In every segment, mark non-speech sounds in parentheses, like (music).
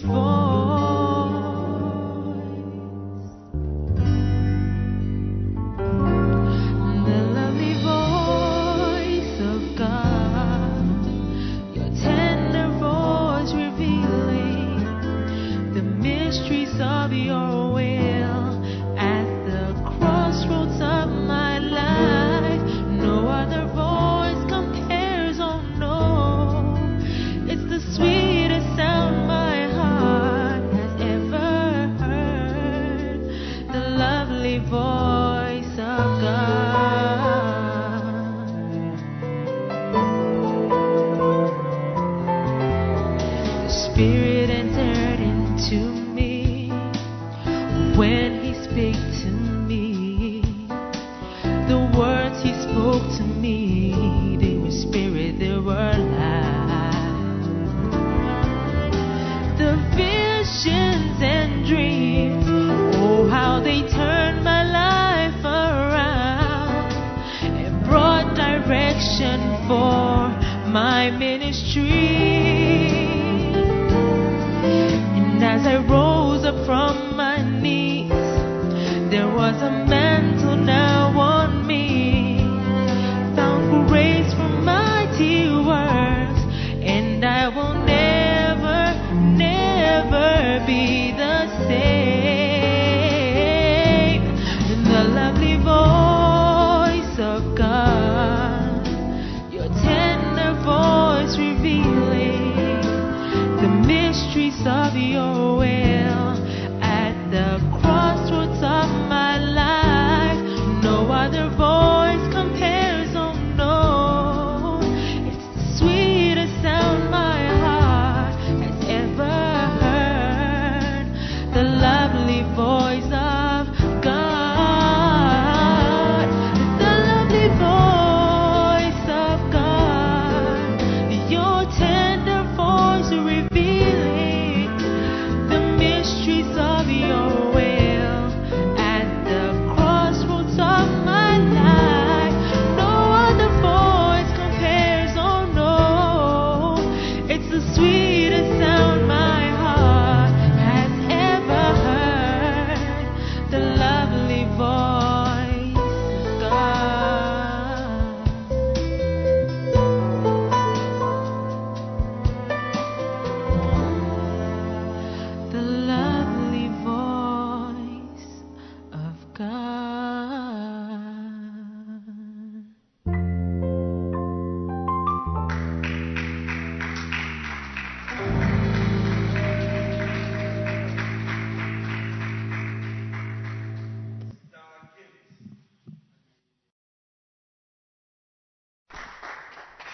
hear His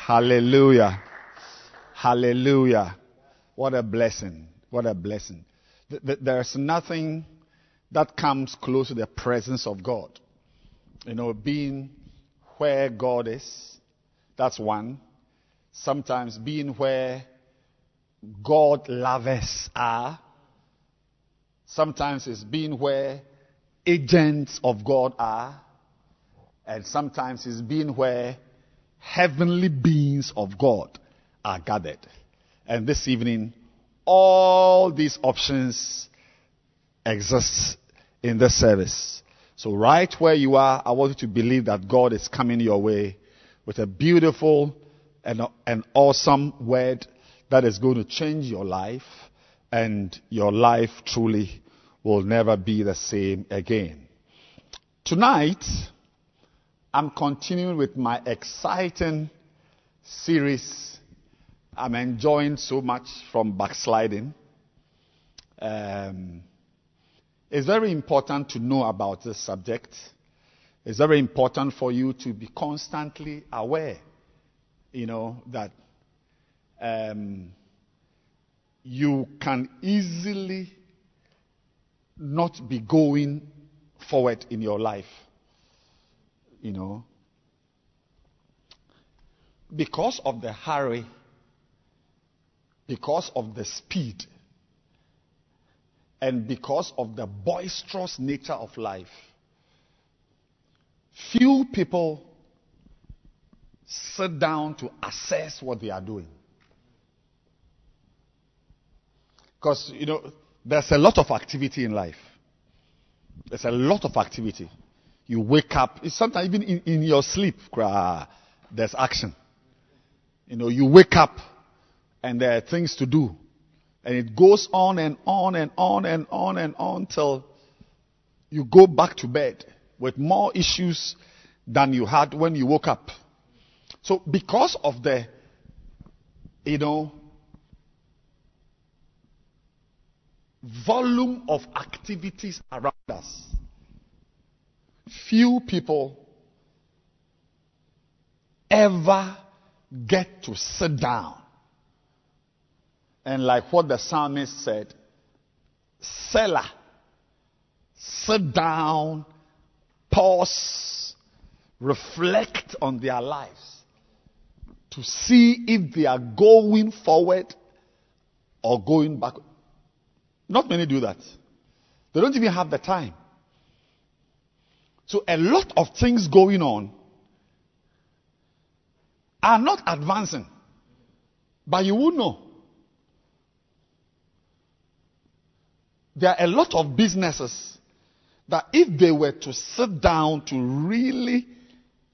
Hallelujah. Hallelujah. What a blessing. What a blessing. Th- th- There's nothing that comes close to the presence of God. You know, being where God is, that's one. Sometimes being where God lovers are. Sometimes it's being where agents of God are. And sometimes it's being where heavenly beings of God are gathered. And this evening, all these options exist in this service. So right where you are, I want you to believe that God is coming your way with a beautiful and an awesome word that is going to change your life and your life truly will never be the same again. Tonight, I'm continuing with my exciting series. I'm enjoying so much from backsliding. Um, it's very important to know about this subject. It's very important for you to be constantly aware, you know, that um, you can easily not be going forward in your life. You know, because of the hurry, because of the speed, and because of the boisterous nature of life, few people sit down to assess what they are doing. Because, you know, there's a lot of activity in life. There's a lot of activity. You wake up, It's sometimes even in, in your sleep, there's action. You know, you wake up and there are things to do. And it goes on and on and on and on and on till you go back to bed with more issues than you had when you woke up. So because of the, you know, volume of activities around us, few people ever get to sit down. And like what the psalmist said, Selah, sit down, pause, reflect on their lives to see if they are going forward or going backward. Not many do that. They don't even have the time. So a lot of things going on are not advancing. But you will know. There are a lot of businesses that if they were to sit down to really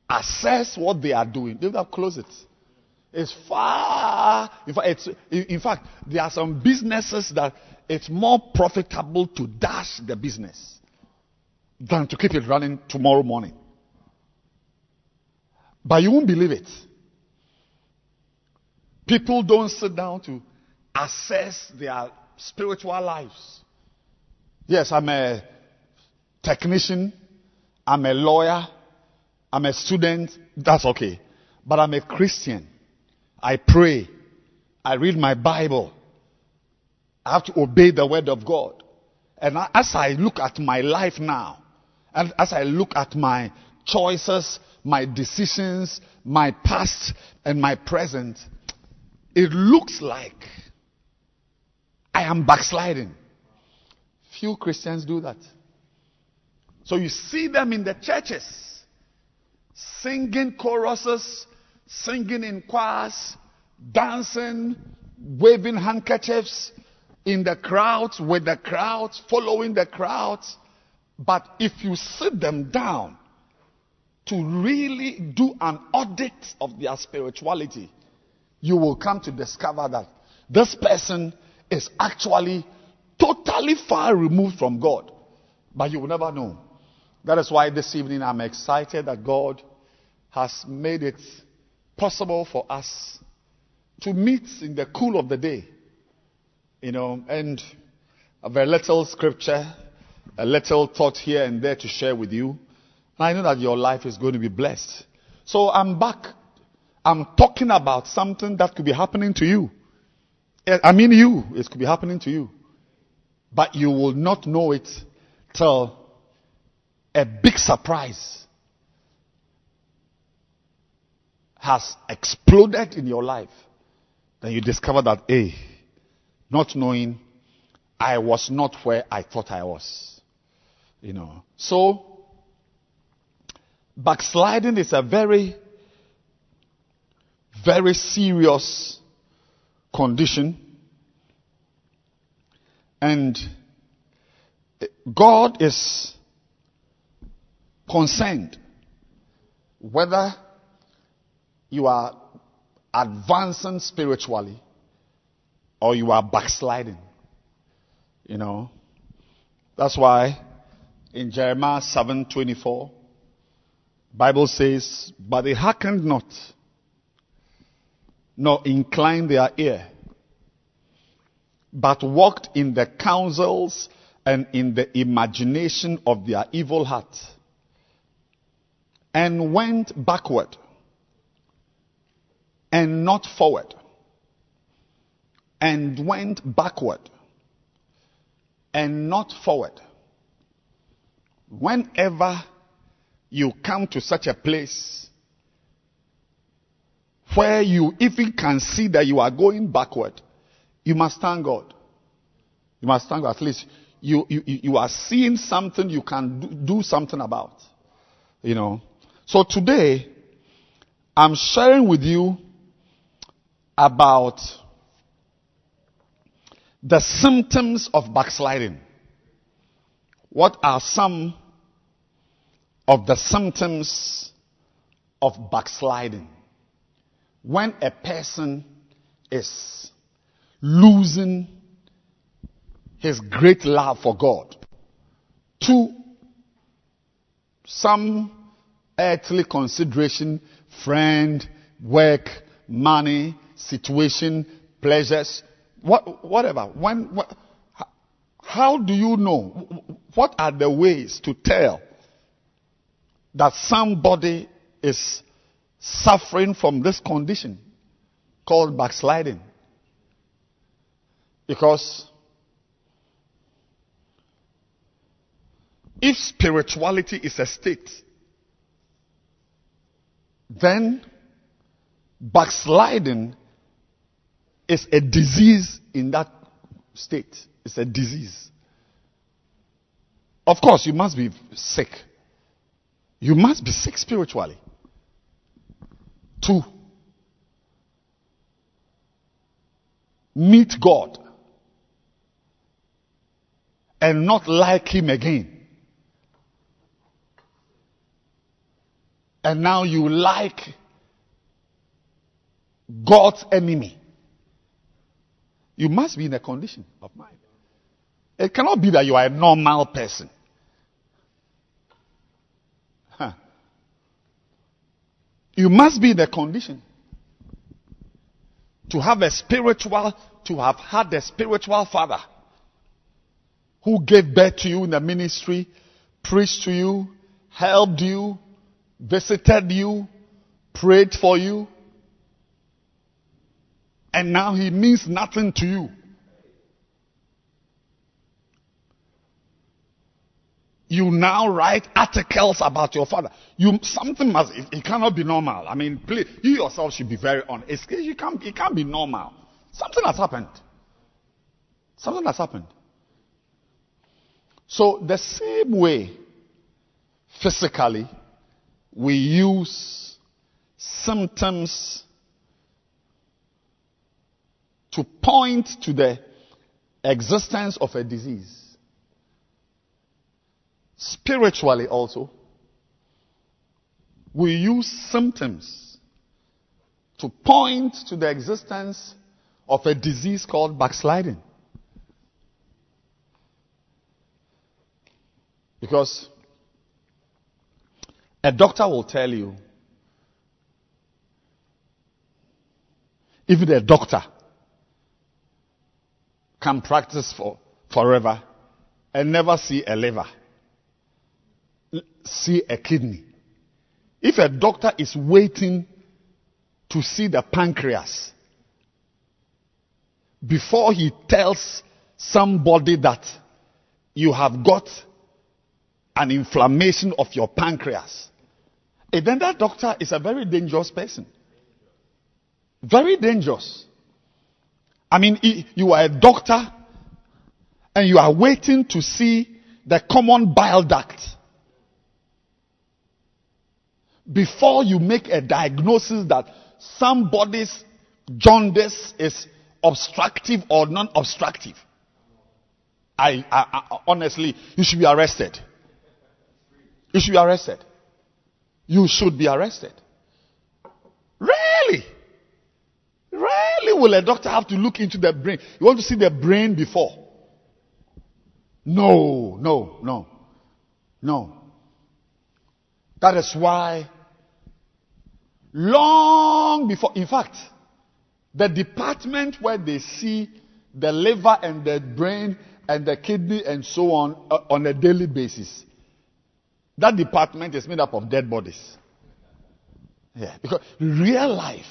assess what they are doing, they would have closed it. It's far. In fact, in fact, there are some businesses that it's more profitable to dash the business than to keep it running tomorrow morning. But you won't believe it. People don't sit down to assess their spiritual lives. Yes, I'm a technician, I'm a lawyer, I'm a student, that's okay. But I'm a Christian. I pray. I read my Bible. I have to obey the word of God. And as I look at my life now, and as I look at my choices, my decisions, my past and my present, it looks like I am backsliding. Few Christians do that. So you see them in the churches, singing choruses, singing in choirs, dancing, waving handkerchiefs in the crowds, with the crowds, following the crowds. But if you sit them down to really do an audit of their spirituality, you will come to discover that this person is actually totally far removed from God. But you will never know. That is why this evening I'm excited that God has made it possible for us to meet in the cool of the day. You know, and a very little scripture, a little thought here and there to share with you. And I know that your life is going to be blessed. So I'm back. I'm talking about something that could be happening to you. Eh, I mean, you. It could be happening to you. But you will not know it till a big surprise has exploded in your life. Then you discover that, hey, not knowing I was not where I thought I was. You know. So, backsliding is a very, very serious condition. And God is concerned whether you are advancing spiritually or you are backsliding. You know. That's why in Jeremiah 7:24 Bible says, "But they hearkened not, nor inclined their ear, but walked in the counsels and in the imagination of their evil heart, and went backward and not forward, and went backward and not forward. Whenever you come to such a place where you even can see that you are going backward, you must thank God. You must thank God. At least you, you, you are seeing something you can do, do something about. You know. So today, I'm sharing with you about the symptoms of backsliding. What are some of the symptoms of backsliding? When a person is losing his great love for God to some earthly consideration, friend, work, money, situation, pleasures, what, whatever. When, what, how do you know? What are the ways to tell that somebody is suffering from this condition called backsliding? Because if spirituality is a state, then backsliding is a disease in that state. It's a disease. Of course, you must be sick. You must be sick spiritually. To meet God and not like Him again. And now you like God's enemy. You must be in a condition of mind. It cannot be that you are a normal person. Huh. You must be in a condition to have a spiritual, to have had a spiritual father who gave birth to you in the ministry, preached to you, helped you, visited you, prayed for you, and now he means nothing to you. You now write articles about your father. You something must. It, it cannot be normal. I mean, please, you yourself should be very honest. You can't. It can't be normal. Something has happened. Something has happened. So the same way, physically, we use symptoms to point to the existence of a disease. Spiritually, also, we use symptoms to point to the existence of a disease called backsliding. Because a doctor will tell you, even a doctor can practice for forever and never see a liver, see a kidney. If a doctor is waiting to see the pancreas before he tells somebody that you have got an inflammation of your pancreas, and then that doctor is a very dangerous person. Very dangerous. I mean, you are a doctor and you are waiting to see the common bile duct before you make a diagnosis that somebody's jaundice is obstructive or non-obstructive. I, I, I, honestly, you should be arrested. You should be arrested. You should be arrested. Really? Really will a doctor have to look into the brain? You want to see the brain before? No, no, no, no. That is why, long before, in fact, the department where they see the liver and the brain and the kidney and so on uh, on a daily basis, that department is made up of dead bodies. Yeah, because real life,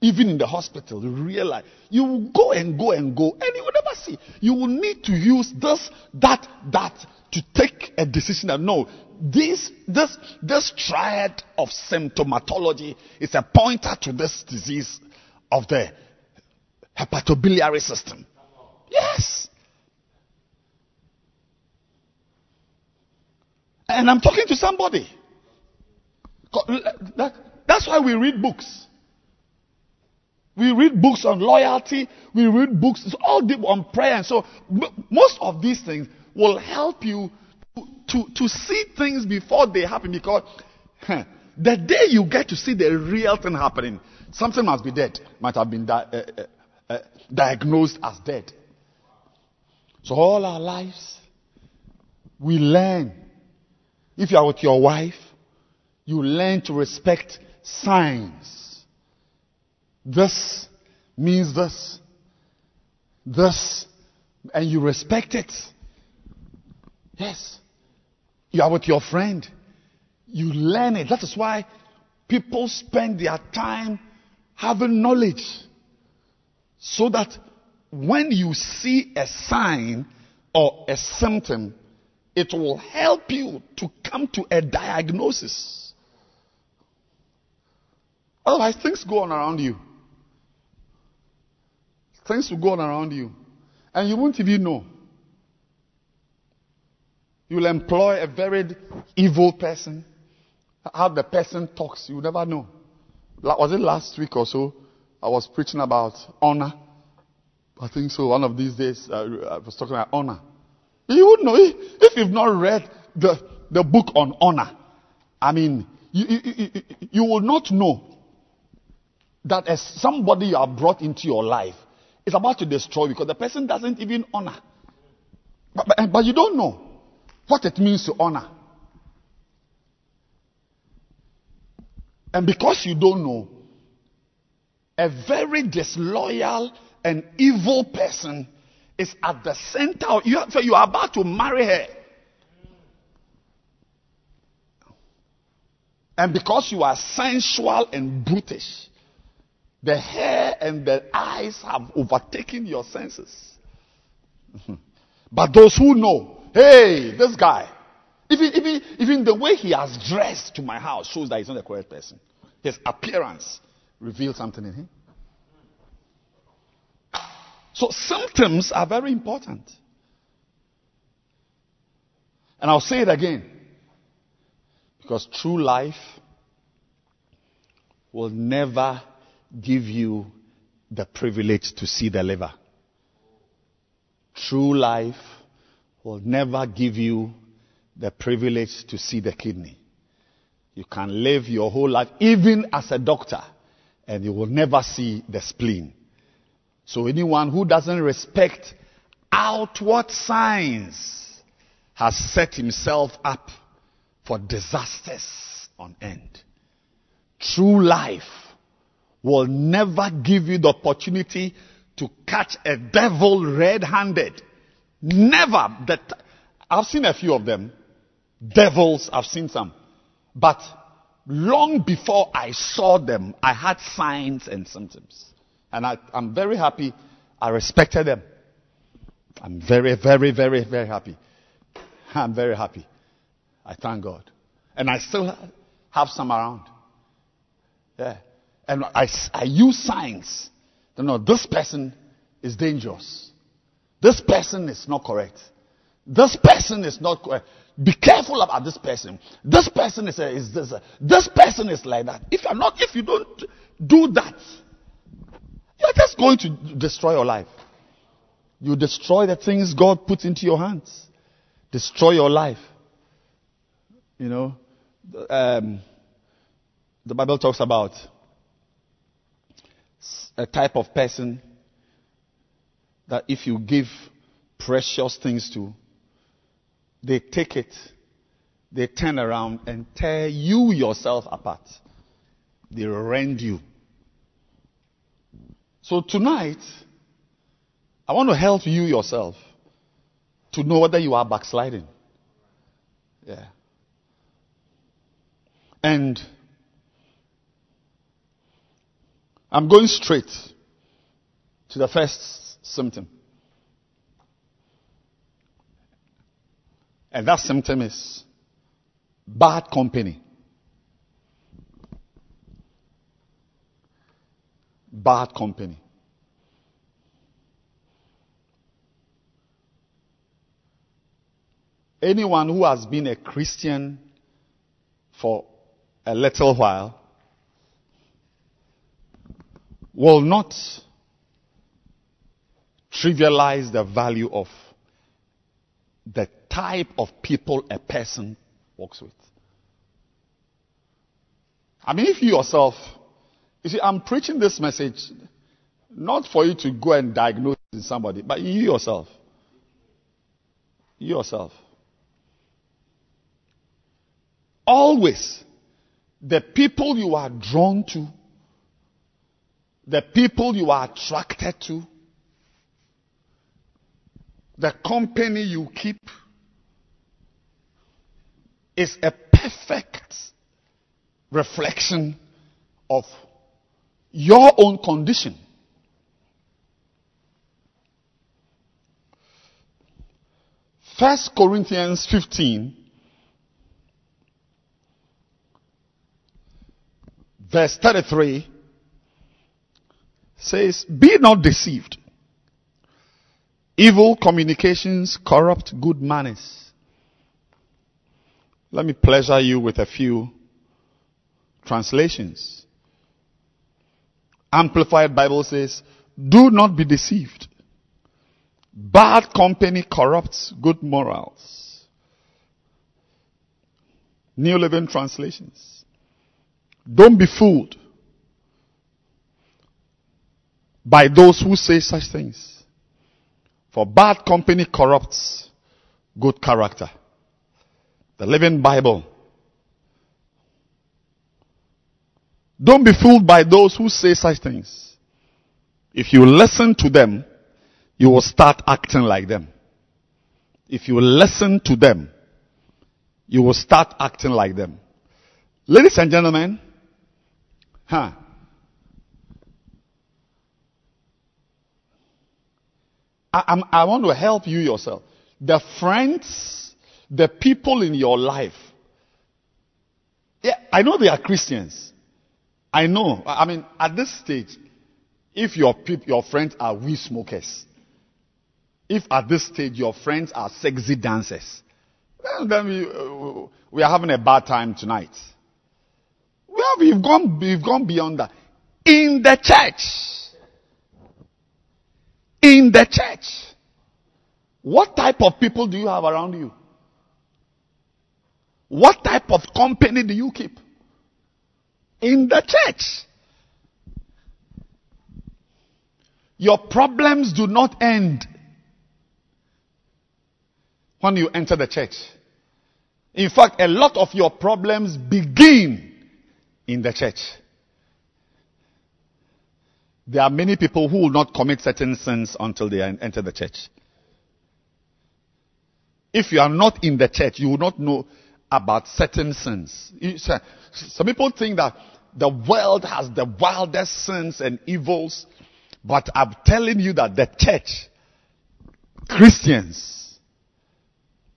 even in the hospital, real life, you will go and go and go, and you will never see. You will need to use this, that, that to take a decision that no, this, this, this triad of symptomatology is a pointer to this disease of the hepatobiliary system. Yes. And I'm talking to somebody. That's why we read books. We read books on loyalty. We read books all on prayer. And so most of these things will help you to, to, see things before they happen because huh, (laughs) the day you get to see the real thing happening, something must be dead. Might have been di- uh, uh, uh, diagnosed as dead. So all our lives, we learn. If you are with your wife, you learn to respect signs. This means this. This. And you respect it. Yes. You are with your friend. You learn it. That is why people spend their time having knowledge. So that when you see a sign or a symptom, it will help you to come to a diagnosis. Otherwise, things go on around you. Things will go on around you. And you won't even know. You'll employ a very evil person. How the person talks, you never know. Was it last week or so? I was preaching about honor. I think so. One of these days, I was talking about honor. You would know if you've not read the, the book on honor. I mean, you, you, you, you will not know that as somebody you have brought into your life is about to destroy because the person doesn't even honor. But, but, but you don't know what it means to honor. And because you don't know, a very disloyal and evil person is at the center. You, so you are about to marry her. And because you are sensual and brutish, the hair and the eyes have overtaken your senses. (laughs) but those who know, hey, this guy, even, even, even the way he has dressed to my house shows that he's not the correct person. His appearance reveals something in him. So symptoms are very important. And I'll say it again. Because true life will never give you the privilege to see the liver. True life will never give you the privilege to see the kidney. You can live your whole life, even as a doctor, and you will never see the spleen. So anyone who doesn't respect outward signs has set himself up for disasters on end. True life will never give you the opportunity to catch a devil red-handed. Never. That I've seen a few of them. Devils, I've seen some. But long before I saw them, I had signs and symptoms. And I, I'm very happy. I respected them. I'm very, very, very, very happy. I'm very happy. I thank God. And I still have some around. Yeah. And I, I use signs. You know, this person is dangerous. This person is not correct. This person is not correct. Be careful about this person. This person is, a, is this. A, this person is like that. If you're not, if you don't do that, you're just going to destroy your life. You destroy the things God puts into your hands. Destroy your life. You know, um, the Bible talks about a type of person that if you give precious things to, they take it, they turn around and tear you yourself apart. They rend you. So tonight, I want to help you yourself to know whether you are backsliding. Yeah. And I'm going straight to the first symptom. And that symptom is bad company. Bad company. Anyone who has been a Christian for a little while will not trivialize the value of the type of people a person works with. I mean, if you yourself, you see, I'm preaching this message not for you to go and diagnose somebody, but you yourself. You yourself. Always, the people you are drawn to, the people you are attracted to, the company you keep is a perfect reflection of your own condition. First Corinthians 15 verse 33 says, Be not deceived. Evil communications corrupt good manners. Let me pleasure you with a few translations. Amplified Bible says, Do not be deceived. Bad company corrupts good morals. New Living Translations. Don't be fooled by those who say such things. For bad company corrupts good character. The Living Bible. Don't be fooled by those who say such things. If you listen to them, you will start acting like them. If you listen to them, you will start acting like them. Ladies and gentlemen, huh? I, I want to help you yourself. The friends, the people in your life. Yeah, I know they are Christians. I know. I mean, at this stage, if your peop, your friends are weed smokers, if at this stage your friends are sexy dancers, then, then we, uh, we are having a bad time tonight. Well, we've gone, we've gone beyond that. In the church, in the church, what type of people do you have around you? What type of company do you keep? In the church. Your problems do not end when you enter the church. In fact, a lot of your problems begin in the church. There are many people who will not commit certain sins until they enter the church. If you are not in the church, you will not know. about certain sins. Some people think that the world has the wildest sins and evils, but I'm telling you that the church, Christians,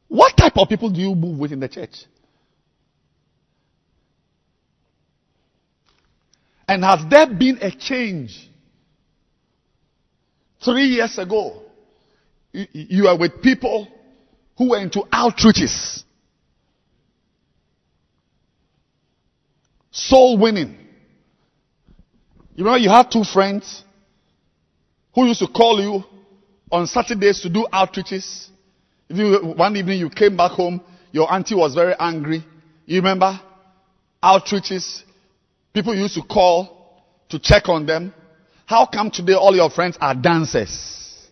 what type of people do you move with in the church? And has there been a change? Three years ago, you, were with people who were into outreaches, soul winning. You remember you had two friends who used to call you on Saturdays to do outreaches. You, one evening you came back home, your auntie was very angry. You remember? Outreaches. People used to call to check on them. How come today all your friends are dancers?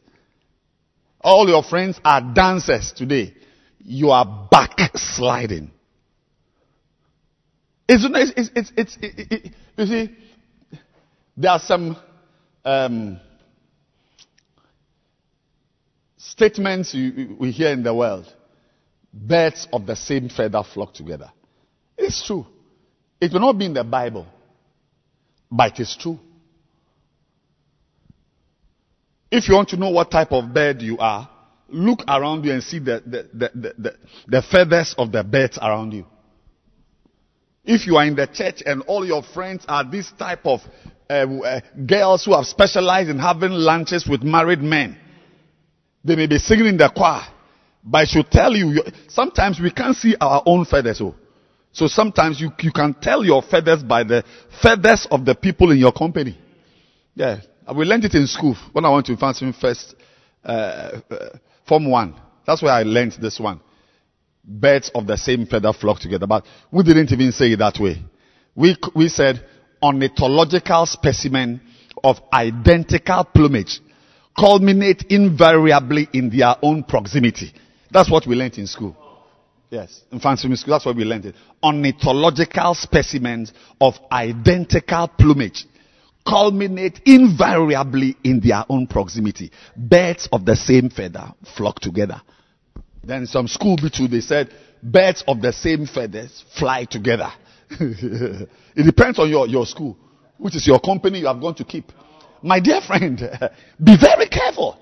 All your friends are dancers today. You are backsliding. Isn't? It's, it's, it's, it, it, you see, there are some um, statements you, we hear in the world. Birds of the same feather flock together. It's true. It will not be in the Bible, but it is true. If you want to know what type of bird you are, look around you and see the, the, the, the, the, the feathers of the birds around you. If you are in the church and all your friends are this type of uh, uh, girls who have specialized in having lunches with married men, they may be singing in the choir, but I should tell you, sometimes we can't see our own feathers. Oh. So sometimes you, you can tell your feathers by the feathers of the people in your company. Yeah, we learned it in school when I went to Fancy First, uh, uh, Form 1. That's where I learned this one. Birds of the same feather flock together. But we didn't even say it that way. We, we said ornithological specimen of identical plumage culminate invariably in their own proximity. That's what we learned in school. Yes, in fancy school, that's what we learned. It. Ornithological specimens of identical plumage culminate invariably in their own proximity. Birds of the same feather flock together. Then some school too, they said birds of the same feathers fly together. (laughs) it depends on your, your school, which is your company you have gone to keep. My dear friend, (laughs) be very careful.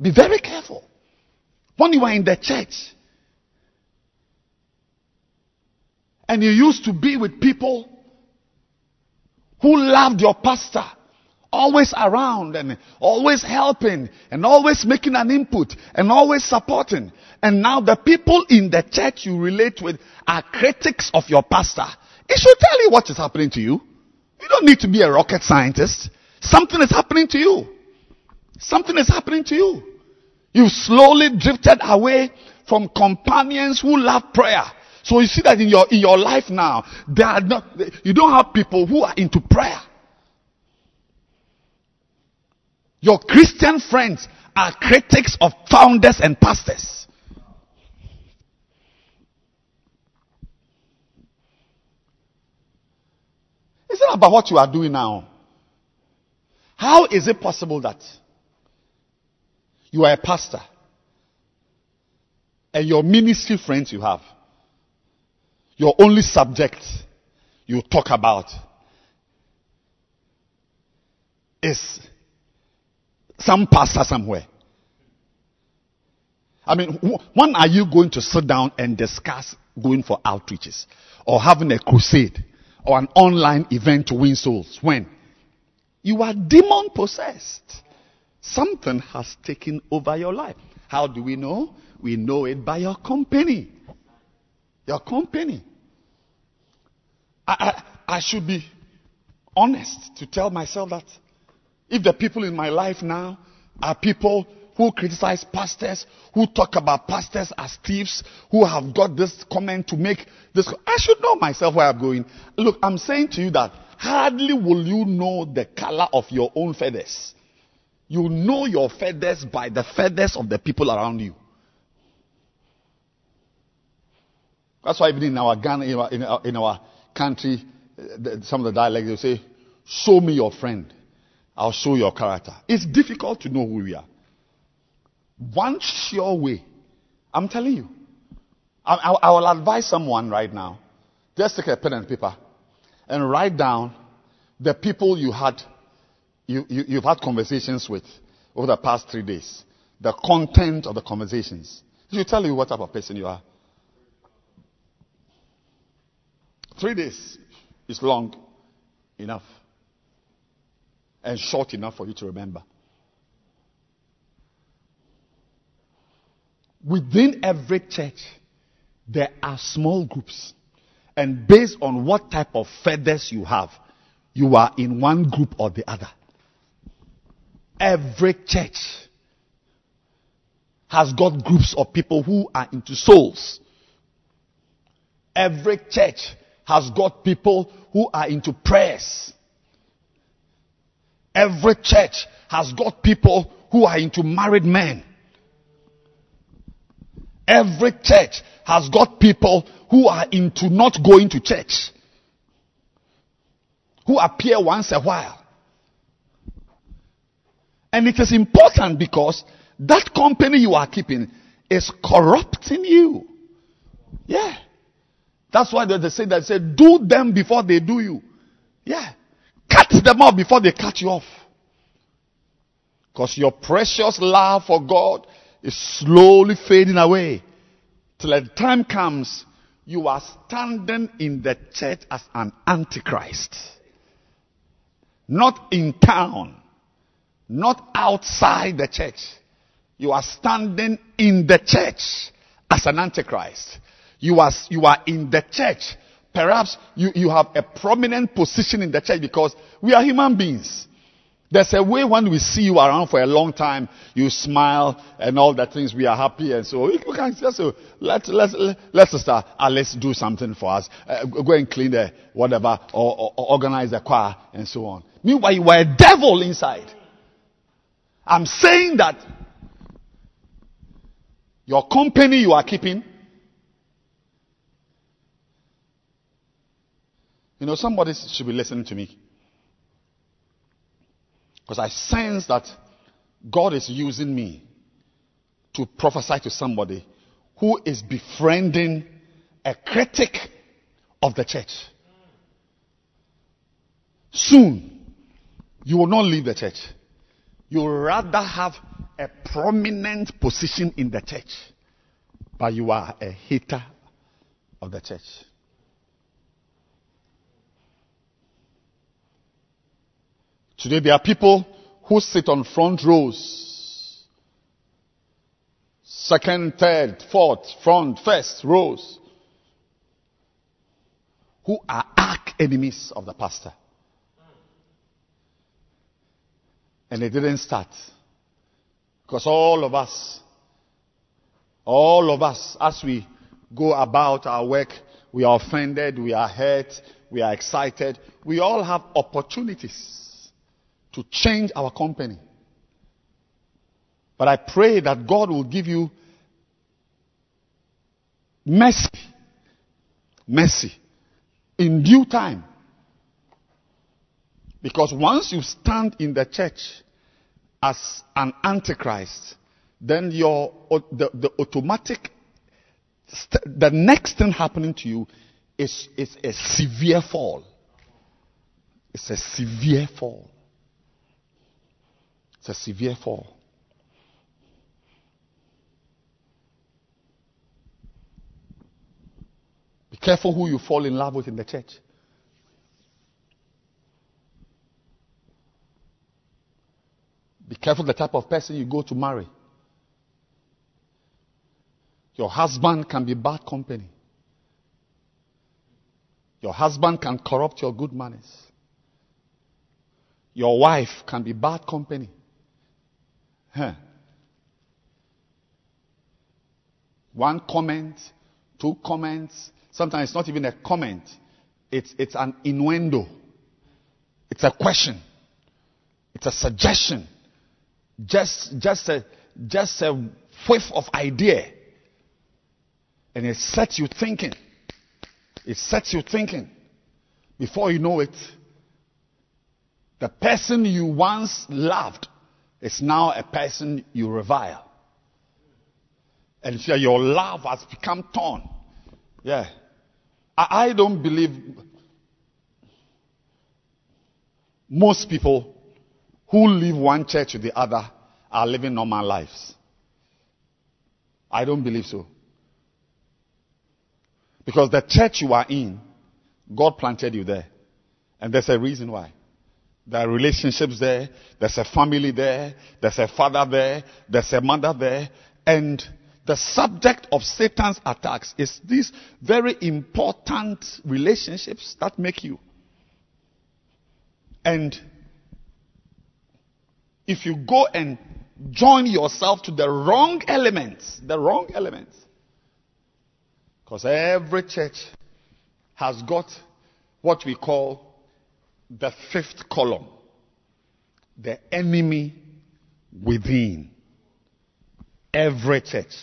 Be very careful. When you are in the church, and you used to be with people who loved your pastor, always around and always helping and always making an input and always supporting. And now the people in the church you relate with are critics of your pastor. It should tell you what is happening to you. You don't need to be a rocket scientist. Something is happening to you. Something is happening to you. You've slowly drifted away from companions who love prayer. So you see that in your, in your life now, there are not, you don't have people who are into prayer. Your Christian friends are critics of founders and pastors. It's not about what you are doing now. How is it possible that you are a pastor and your ministry friends you have, your only subject you talk about is some pastor somewhere? I mean, when are you going to sit down and discuss going for outreaches or having a crusade or an online event to win souls? When? You are demon possessed. Something has taken over your life. How do we know? We know it by your company. Your company. I, I, I should be honest to tell myself that if the people in my life now are people who criticize pastors, who talk about pastors as thieves, who have got this comment to make this, I should know myself where I'm going. Look, I'm saying to you that hardly will you know the color of your own feathers. You know your feathers by the feathers of the people around you. That's why even in our Ghana, in our, in our, in our country, uh, some of the dialects they say, "Show me your friend, I'll show your character." It's difficult to know who we are. One sure way, I'm telling you, I, I, I will advise someone right now. Just take a pen and paper and write down the people you had, you, you, you've had conversations with over the past three days. The content of the conversations. It will tell you what type of person you are. Three days is long enough and short enough for you to remember. Within every church, there are small groups. And based on what type of feathers you have, you are in one group or the other. Every church has got groups of people who are into souls. Every church has got people who are into prayers. Every church has got people who are into married men. Every church has got people who are into not going to church, who appear once a while. And it is important because that company you are keeping is corrupting you. Yeah. That's why they say that they say do them before they do you. Yeah. Cut them off before they cut you off. Because your precious love for God is slowly fading away. Till the time comes, you are standing in the church as an antichrist. Not in town. Not outside the church. You are standing in the church as an antichrist. You are, you are in the church. Perhaps you, you have a prominent position in the church because we are human beings. There's a way when we see you around for a long time, you smile and all the things, we are happy and so we can just so let, let's, let's start, uh, let's do something for us. Uh, go and clean the whatever or, or, or organize the choir and so on. Meanwhile, you were a devil inside. I'm saying that your company you are keeping, you know, somebody should be listening to me. Because I sense that God is using me to prophesy to somebody who is befriending a critic of the church. Soon, you will not leave the church. You will rather have a prominent position in the church, but you are a hater of the church. Today there are people who sit on front rows. Second, third, fourth, front, first rows. Who are arch enemies of the pastor. And they didn't start. Because all of us, all of us, as we go about our work, we are offended, we are hurt, we are excited. We all have opportunities to change our company. But I pray that God will give you mercy. Mercy. In due time. Because once you stand in the church as an antichrist, then your, the, the automatic, the next thing happening to you is, is a severe fall. It's a severe fall. It's a severe fall. Be careful who you fall in love with in the church. Be careful the type of person you go to marry. Your husband can be bad company. Your husband can corrupt your good manners. Your wife can be bad company. Huh. One comment, two comments. Sometimes it's not even a comment. It's, it's an innuendo. It's a question. It's a suggestion. Just, just a, just a whiff of idea. And it sets you thinking. It sets you thinking. Before you know it, the person you once loved is now a person you revile. And so your love has become torn. Yeah. I, I don't believe most people who leave one church to the other are living normal lives. I don't believe so. Because the church you are in, God planted you there. And there's a reason why. There are relationships there. There's a family there. There's a father there. There's a mother there. And the subject of Satan's attacks is these very important relationships that make you. And if you go and join yourself to the wrong elements, the wrong elements, because every church has got what we call the fifth column the enemy within. Every church,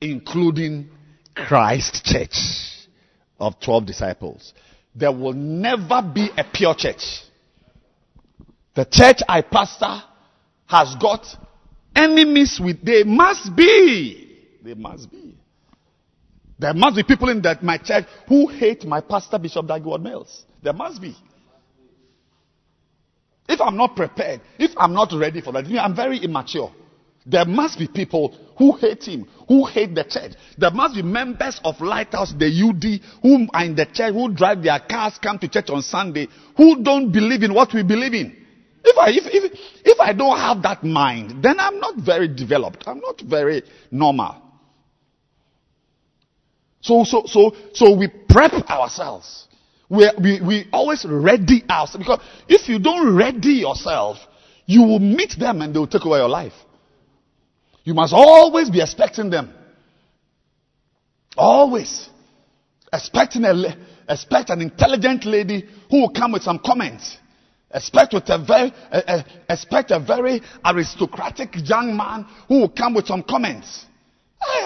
including Christ Church of 12 disciples. There will never be a pure church. The church I pastor has got enemies with, they must be. They must be. There must be people in that my church who hate my pastor, Bishop Dag Heward-Mills. There must be. If I'm not prepared, if I'm not ready for that, I'm very immature. There must be people who hate him, who hate the church. There must be members of Lighthouse, the UD, who are in the church, who drive their cars, come to church on Sunday, who don't believe in what we believe in. If I, if, if, if I don't have that mind, then I'm not very developed. I'm not very normal. So, so, so, so we prep ourselves. We, we, we always ready ourselves. Because if you don't ready yourself, you will meet them and they will take away your life. You must always be expecting them. Always. Expecting a, expect an intelligent lady who will come with some comments. Expect with a very, uh, uh, expect a very aristocratic young man who will come with some comments.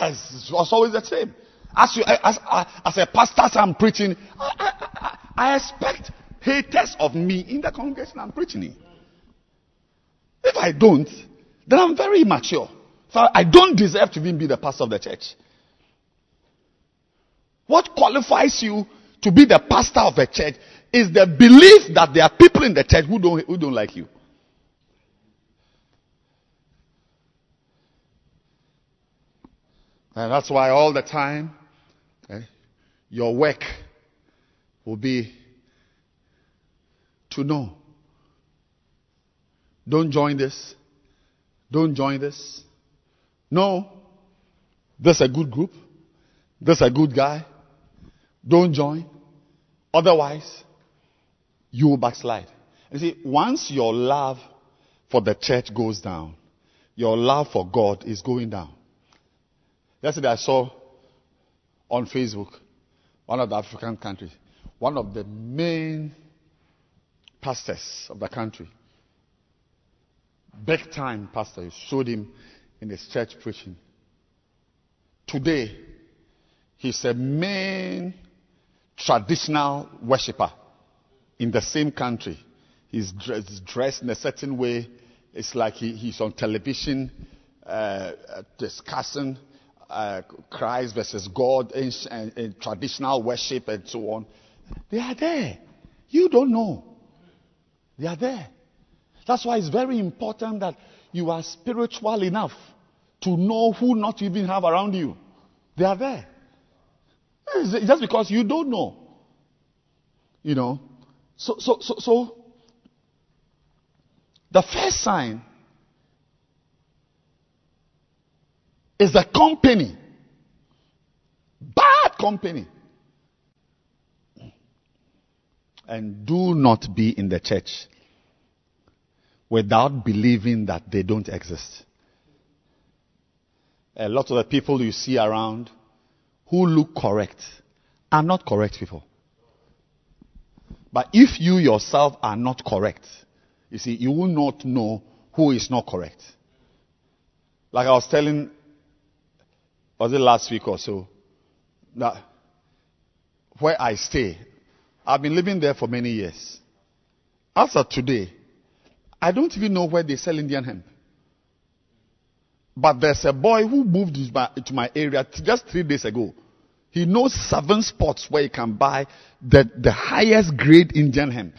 It's always the same. As, you, as, as a pastor, as I'm preaching, I, I, expect haters of me in the congregation I'm preaching in. If I don't, then I'm very immature. So I don't deserve to even be the pastor of the church. What qualifies you to be the pastor of a church is the belief that there are people in the church who don't, who don't like you. And that's why all the time Okay? Your work will be to know. Don't join this. Don't join this. No. This a good group. This a good guy. Don't join. Otherwise, you will backslide. You see, once your love for the church goes down, your love for God is going down. Yesterday I saw on Facebook, one of the African countries, one of the main pastors of the country, big time pastor, showed him in his church preaching. Today, he's a main traditional worshiper in the same country. He's dressed, in a certain way. It's like he, he's on television uh, discussing uh, Christ versus God in traditional worship and so on. They are there. You don't know. They are there. That's why it's very important that you are spiritual enough to know who not even have around you. They are there. It's just because you don't know. You know. So, so, so, so, the first sign is the company. Bad company. And do not be in the church without believing that they don't exist. A lot of the people you see around who look correct are not correct people. But if you yourself are not correct, you see, you will not know who is not correct. Like I was telling was it last week or so? That where I stay, I've been living there for many years. As of today, I don't even know where they sell Indian hemp. But there's a boy who moved to my, area just three days ago. He knows seven spots where you can buy the, the highest grade Indian hemp.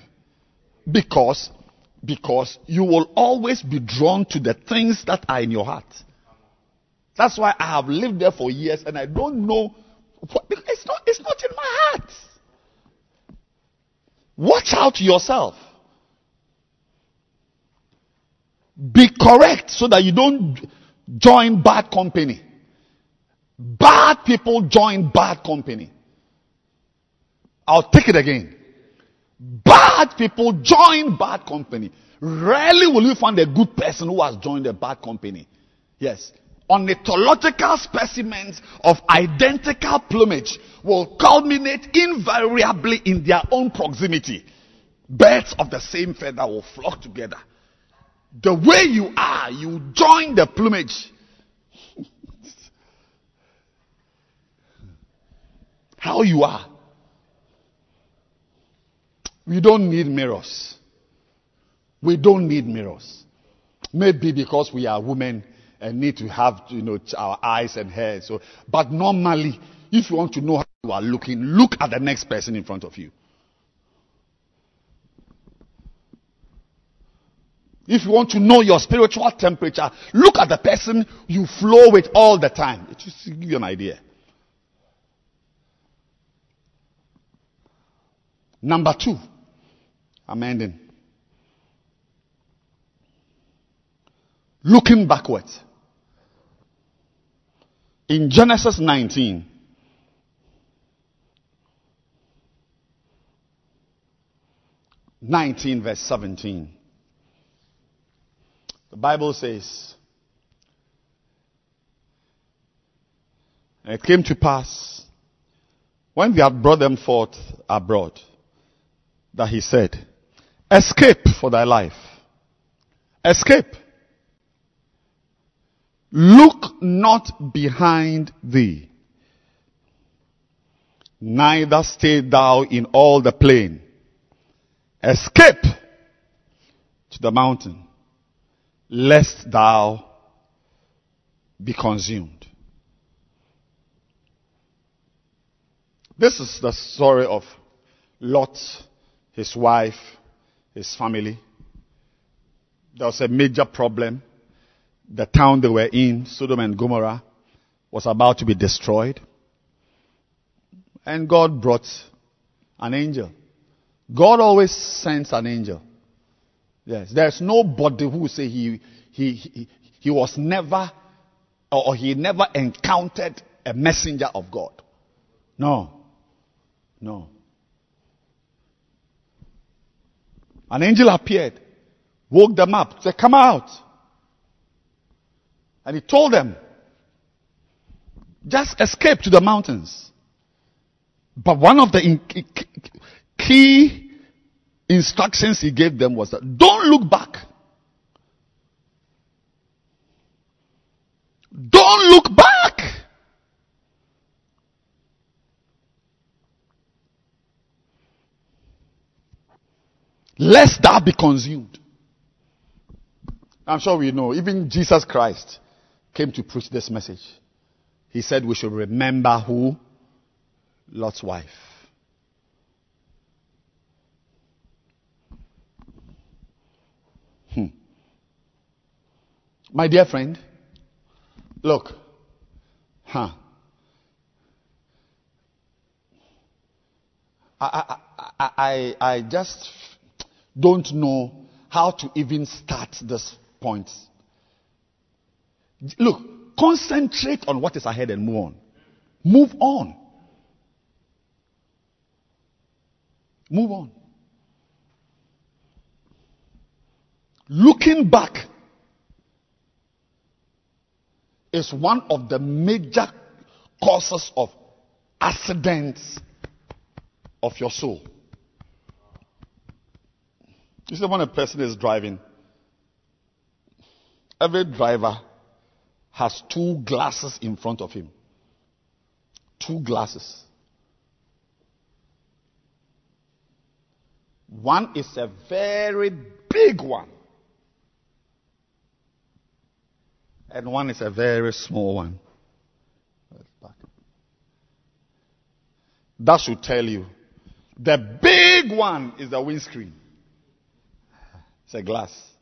Because, because you will always be drawn to the things that are in your heart. That's why I have lived there for years and I don't know what, it's not, it's not in my heart. Watch out yourself. Be correct so that you don't join bad company. Bad people join bad company. I'll take it again. Bad people join bad company. Rarely will you find a good person who has joined a bad company. Yes. Ornithological specimens of identical plumage will culminate invariably in their own proximity. Birds of the same feather will flock together. The way you are, you join the plumage. (laughs) How you are. We don't need mirrors. We don't need mirrors. Maybe because we are women and need to have, you know, our eyes and hair. So, but normally, if you want to know how you are looking, look at the next person in front of you. If you want to know your spiritual temperature, look at the person you flow with all the time. It just give you an idea. Number two, I'm ending. Looking backwards. In Genesis 19, Nineteen verse seventeen. The Bible says, it came to pass when they had brought them forth abroad that he said, Escape for thy life. Escape. Look not behind thee, neither stay thou in all the plain. Escape to the mountain, lest thou be consumed. This is the story of Lot, his wife, his family. There was a major problem the town they were in, Sodom and Gomorrah, was about to be destroyed. And God brought an angel. God always sends an angel. Yes, there's nobody who say he, he, he, he was never or he never encountered a messenger of God. No. No. An angel appeared, woke them up, said, Come out. And he told them, just escape to the mountains. But one of the key instructions he gave them was that don't look back. Don't look back. Lest thou be consumed. I'm sure we know, even Jesus Christ came to preach this message. He said we should remember who? Lot's wife. Hmm. My dear friend, look, huh? I, I, I, I just don't know how to even start this point. Look, concentrate on what is ahead and move on. Move on. Move on. Looking back is one of the major causes of accidents of your soul. You see, when a person is driving, every driver has two glasses in front of him. Two glasses. One is a very big one, and one is a very small one. That should tell you. The big one is the windscreen. It's a glass.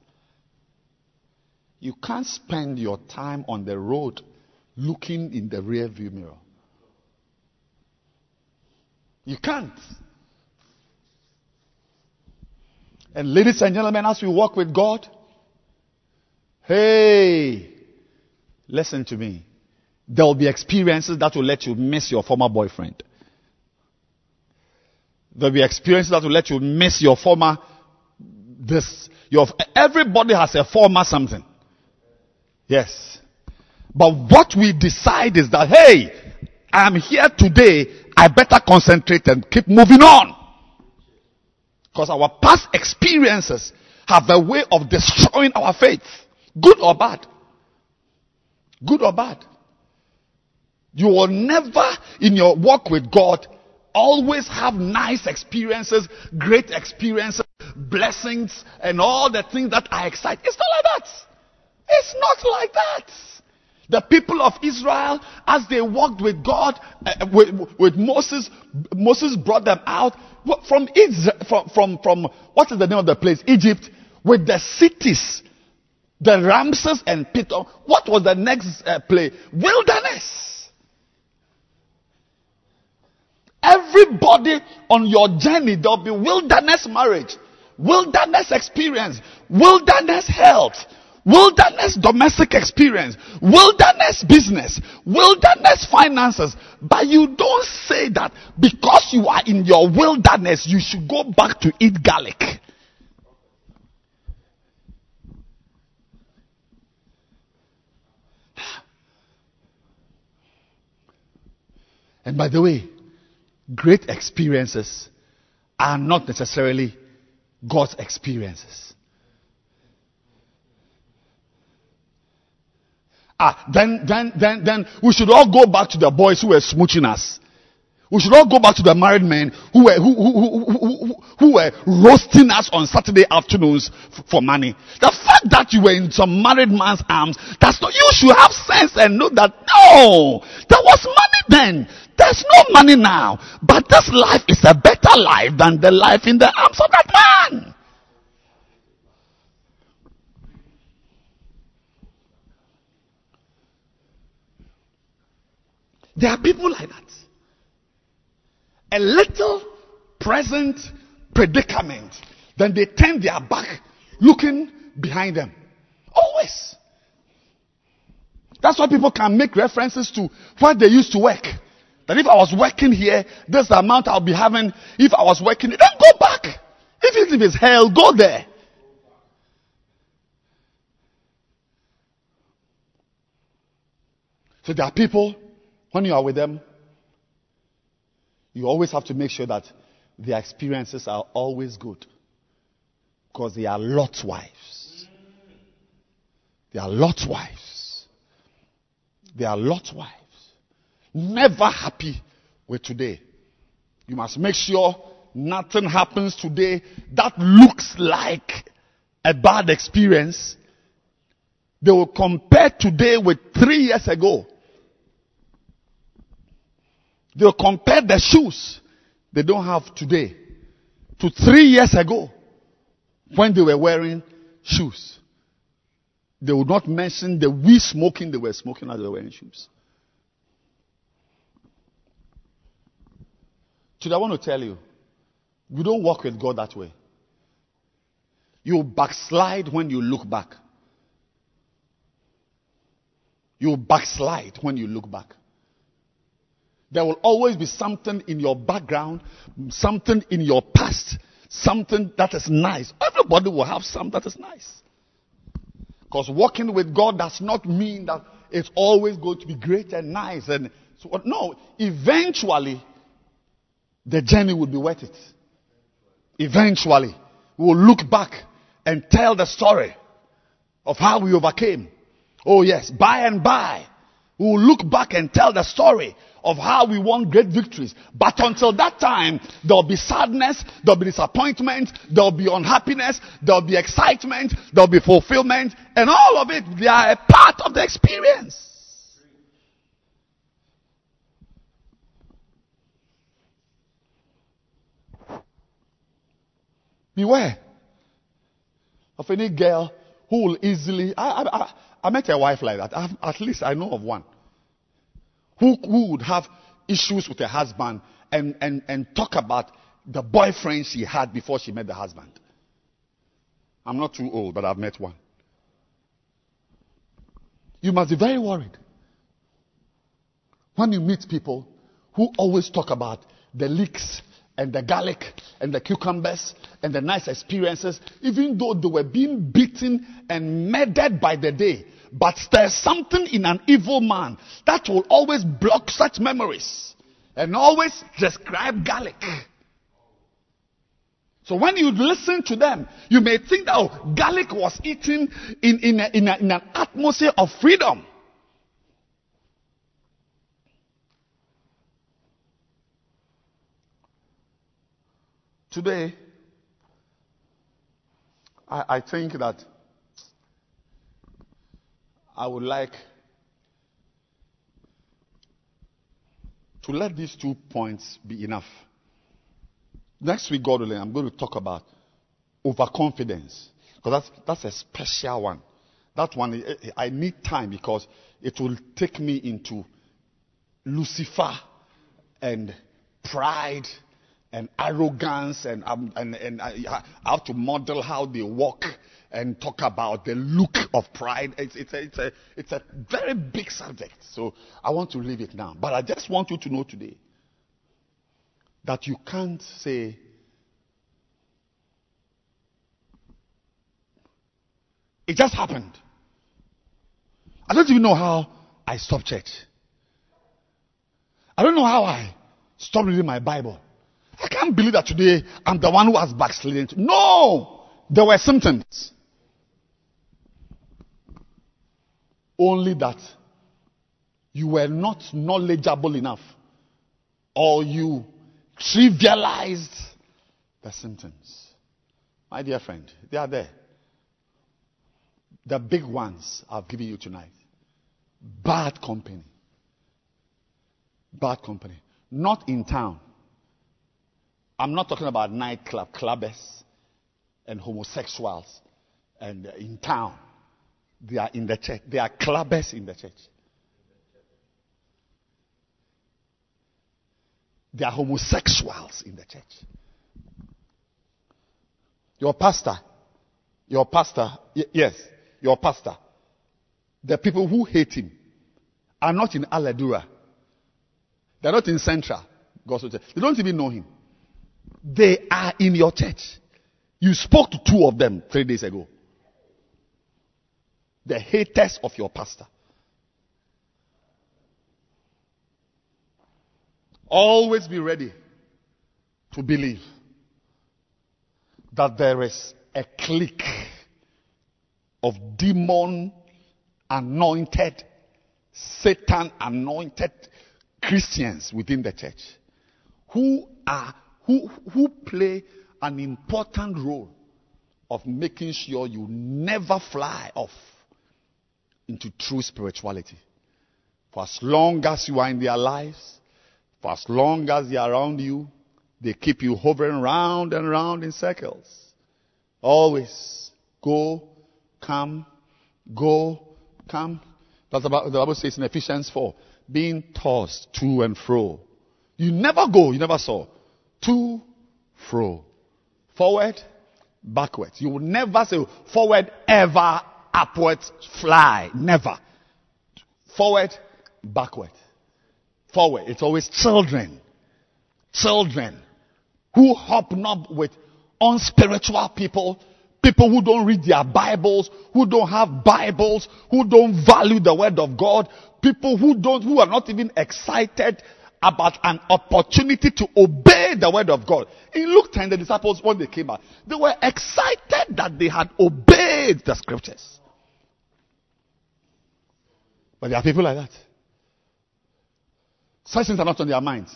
You can't spend your time on the road looking in the rear view mirror. You can't. And ladies and gentlemen, as we walk with God, hey, listen to me. There will be experiences that will let you miss your former boyfriend. There will be experiences that will let you miss your former this. Your, everybody has a former something. Yes. But what we decide is that, hey, I am here today. I better concentrate and keep moving on. Because our past experiences have a way of destroying our faith. Good or bad. Good or bad. You will never, in your walk with God, always have nice experiences, great experiences, blessings, and all the things that are exciting. It's not like that. It's not like that. The people of Israel, as they walked with God, uh, with, with, Moses, Moses brought them out from, from, from, from, what is the name of the place? Egypt, with the cities, the Ramses and Pithom. What was the next uh, play? Wilderness. Everybody on your journey, there'll be wilderness marriage, wilderness experience, wilderness health, wilderness domestic experience, wilderness business, wilderness finances. But you don't say that because you are in your wilderness, you should go back to eat garlic. And by the way, great experiences are not necessarily God's experiences. Ah, then, then, then, then we should all go back to the boys who were smooching us. We should all go back to the married men who were, who, who, who, who, were roasting us on Saturday afternoons f- for money. The fact that you were in some married man's arms, that's not, you should have sense and know that no, there was money then. There's no money now. But this life is a better life than the life in the arms of that man. There are people like that. A little present predicament, then they turn their back looking behind them. Always. That's why people can make references to where they used to work. That if I was working here, this amount I'll be having. If I was working, then go back. If it's hell, go there. So there are people, when you are with them, you always have to make sure that their experiences are always good. Because they are Lot's wives. They are Lot's wives. They are Lot's wives. Never happy with today. You must make sure nothing happens today that looks like a bad experience. They will compare today with three years ago. They'll compare the shoes they don't have today to three years ago when they were wearing shoes. They would not mention the weed smoking they were smoking as they were wearing shoes. Today I want to tell you, you don't walk with God that way. You backslide when you look back. You backslide when you look back. There will always be something in your background, something in your past, something that is nice. Everybody will have something that is nice. Because walking with God does not mean that it's always going to be great and nice. And so, no, eventually, the journey will be worth it. Eventually, we will look back and tell the story of how we overcame. Oh yes, by and by, we will look back and tell the story of how we won great victories. But until that time, there'll be sadness, there'll be disappointment, there'll be unhappiness, there'll be excitement, there'll be fulfillment, and all of it, they are a part of the experience. Beware of any girl who will easily. I, I, I, I met a wife like that. I've, at least I know of one who, who would have issues with her husband and, and, and talk about the boyfriend she had before she met the husband. I'm not too old, but I've met one. You must be very worried when you meet people who always talk about the leeks and the garlic and the cucumbers and the nice experiences, even though they were being beaten and murdered by the day. But there's something in an evil man that will always block such memories and always describe garlic. So when you listen to them, you may think that oh, garlic was eaten in, in, a, in, a, in an atmosphere of freedom. Today, I, I think that I would like to let these two points be enough. Next week, God willing, I'm going to talk about overconfidence. Because that's, that's a special one. That one, I need time because it will take me into Lucifer and pride and arrogance and, um, and, and I have to model how they walk and talk about the look of pride. It's, it's, a, it's, a, it's a very big subject. So I want to leave it now. But I just want you to know today that you can't say, it just happened. I don't even know how I stopped church. I don't know how I stopped reading my Bible. I can't believe that today I'm the one who has backslidden. No! There were symptoms. Only that you were not knowledgeable enough or you trivialized the symptoms. My dear friend, they are there. The big ones I've given you tonight. Bad company. Bad company. Not in town. I'm not talking about nightclub clubbers and homosexuals and uh, in town. They are in the church. They are clubbers in the church. They are homosexuals in the church. Your pastor, your pastor, y- yes, your pastor, the people who hate him are not in Aladura. They're not in Central Gospel Church. They don't even know him. They are in your church. You spoke to two of them three days ago. The haters of your pastor. Always be ready to believe that there is a clique of demon anointed, Satan anointed Christians within the church who are who, who play an important role of making sure you never fly off into true spirituality. For as long as you are in their lives, for as long as they are around you, they keep you hovering round and round in circles. Always go, come, go, come. That's about the Bible says in Ephesians 4, being tossed to and fro. You never go, you never saw. To, fro. Forward, backwards. You will never say forward, ever, upwards, fly. Never. Forward, backward. Forward. It's always children. Children who hobnob with unspiritual people, people who don't read their Bibles, who don't have Bibles, who don't value the word of God, people who don't, who are not even excited about an opportunity to obey the word of God. In Luke 10, the disciples, when they came out, they were excited that they had obeyed the scriptures. But there are people like that. Such things are not on their minds.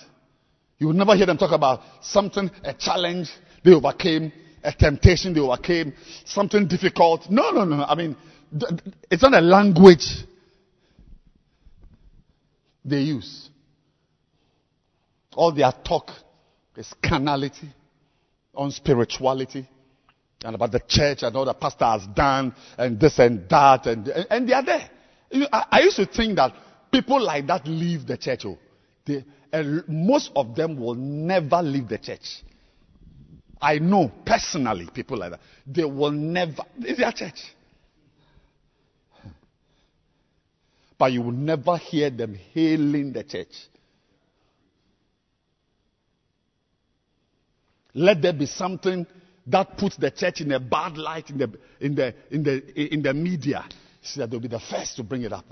You will never hear them talk about something, a challenge they overcame, a temptation they overcame, something difficult. No, no, no. I mean, it's not a language they use. All their talk is carnality, on spirituality, and about the church and all the pastor has done and this and that and and, and they are there. I, used to think that people like that leave the church. Oh, they, most of them will never leave the church. I know personally people like that. They will never. It's their church. But you will never hear them hailing the church. Let there be something that puts the church in a bad light in the, in the, in the, in the media. That they'll be the first to bring it up.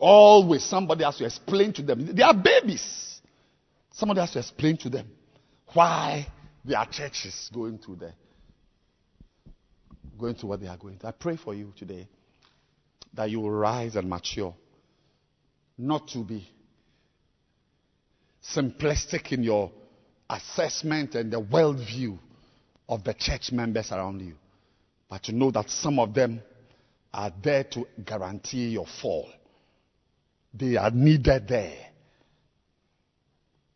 Always somebody has to explain to them. They are babies. Somebody has to explain to them why their church is going through the going through what they are going through. I pray for you today that you will rise and mature. Not to be simplistic in your assessment and the worldview of the church members around you, but to know that some of them are there to guarantee your fall. They are needed there.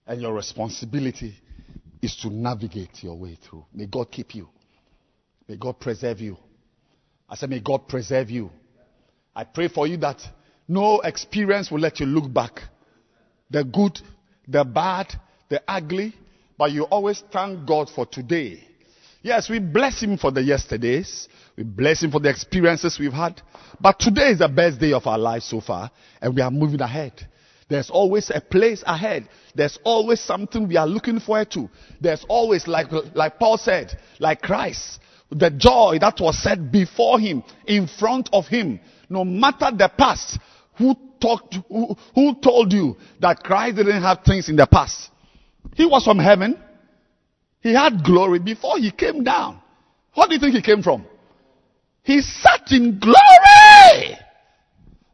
And your responsibility is to navigate your way through. May God keep you. May God preserve you. I said, May God preserve you. I pray for you that no experience will let you look back. The good, the bad, the ugly, but you always thank God for today. Yes, we bless Him for the yesterdays. We bless Him for the experiences we've had. But today is the best day of our lives so far, and we are moving ahead. There's always a place ahead. There's always something we are looking forward to. There's always, like, like Paul said, like Christ, the joy that was set before him, in front of him. No matter the past, who talked, who, who told you that Christ didn't have things in the past? He was from heaven. He had glory before he came down. What do you think he came from? He sat in glory.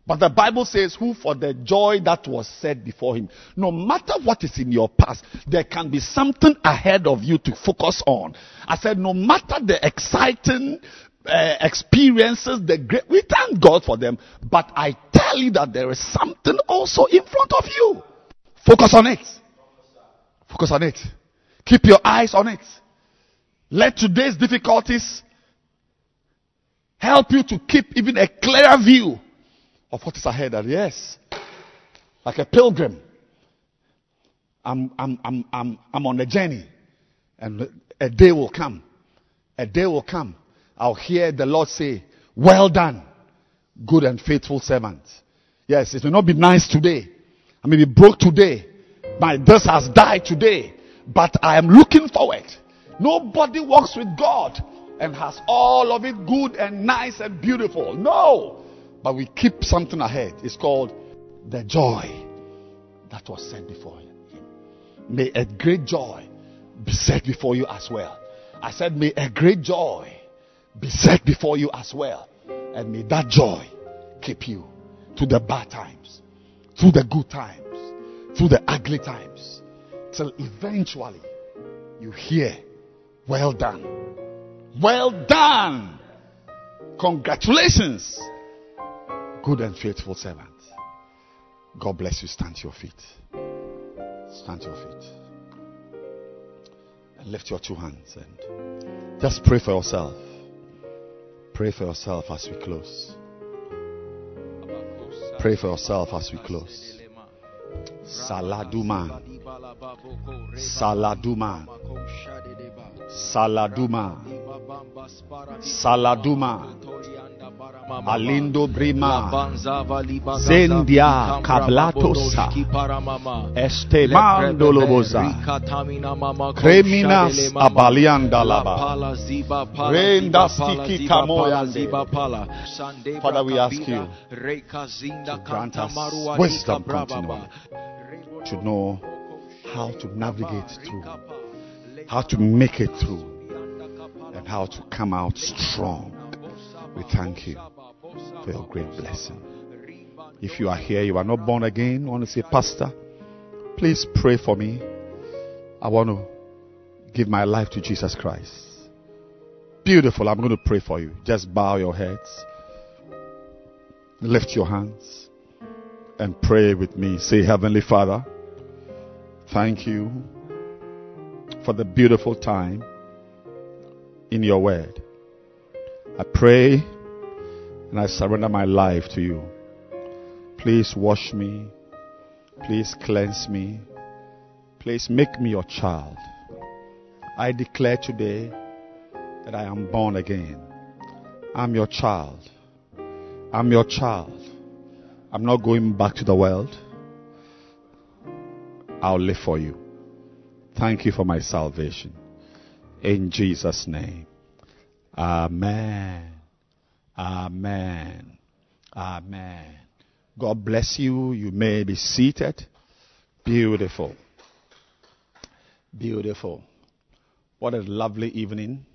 But the Bible says, who for the joy that was set before him. No matter what is in your past, there can be something ahead of you to focus on. I said, no matter the exciting uh, experiences, the great, we thank God for them. But I tell you that there is something also in front of you. Focus on it. Focus on it. Keep your eyes on it. Let today's difficulties help you to keep even a clearer view of what is ahead. And yes, like a pilgrim, I'm, I'm, I'm, I'm, I'm on a journey. And a day will come. A day will come. I'll hear the Lord say, Well done, good and faithful servant. Yes, it may not be nice today. I may be broke today. My this has died today. But I am looking forward. Nobody walks with God and has all of it good and nice and beautiful. No. But we keep something ahead. It's called the joy that was set before him. May a great joy be set before you as well. I said, may a great joy be set before you as well. And may that joy keep you through the bad times, through the good times, through the ugly times, till eventually you hear, well done. Well done. Congratulations good and faithful servant. God bless you. Stand to your feet. Stand to your feet. And lift your two hands and just pray for yourself. Pray for yourself as we close. Pray for yourself as we close. Saladuma. Saladuma. Saladuma. Saladuma. Alindo Brima Zendia Kablatosa Estemando Loboza Creminas Abalianda Laba Renda Stiki Tamoyande Father we ask you to grant us wisdom continually to know how to navigate through how to make it through and how to come out strong we thank you for your great blessing. If you are here, you are not born again, want to say, Pastor, please pray for me. I want to give my life to Jesus Christ. Beautiful. I'm going to pray for you. Just bow your heads, lift your hands, and pray with me. Say, Heavenly Father, thank you for the beautiful time in your word. I pray and I surrender my life to you. Please wash me. Please cleanse me. Please make me your child. I declare today that I am born again. I'm your child. I'm your child. I'm not going back to the world. I'll live for you. Thank you for my salvation. In Jesus' name. Amen. Amen. Amen. God bless you. You may be seated. Beautiful. Beautiful. What a lovely evening.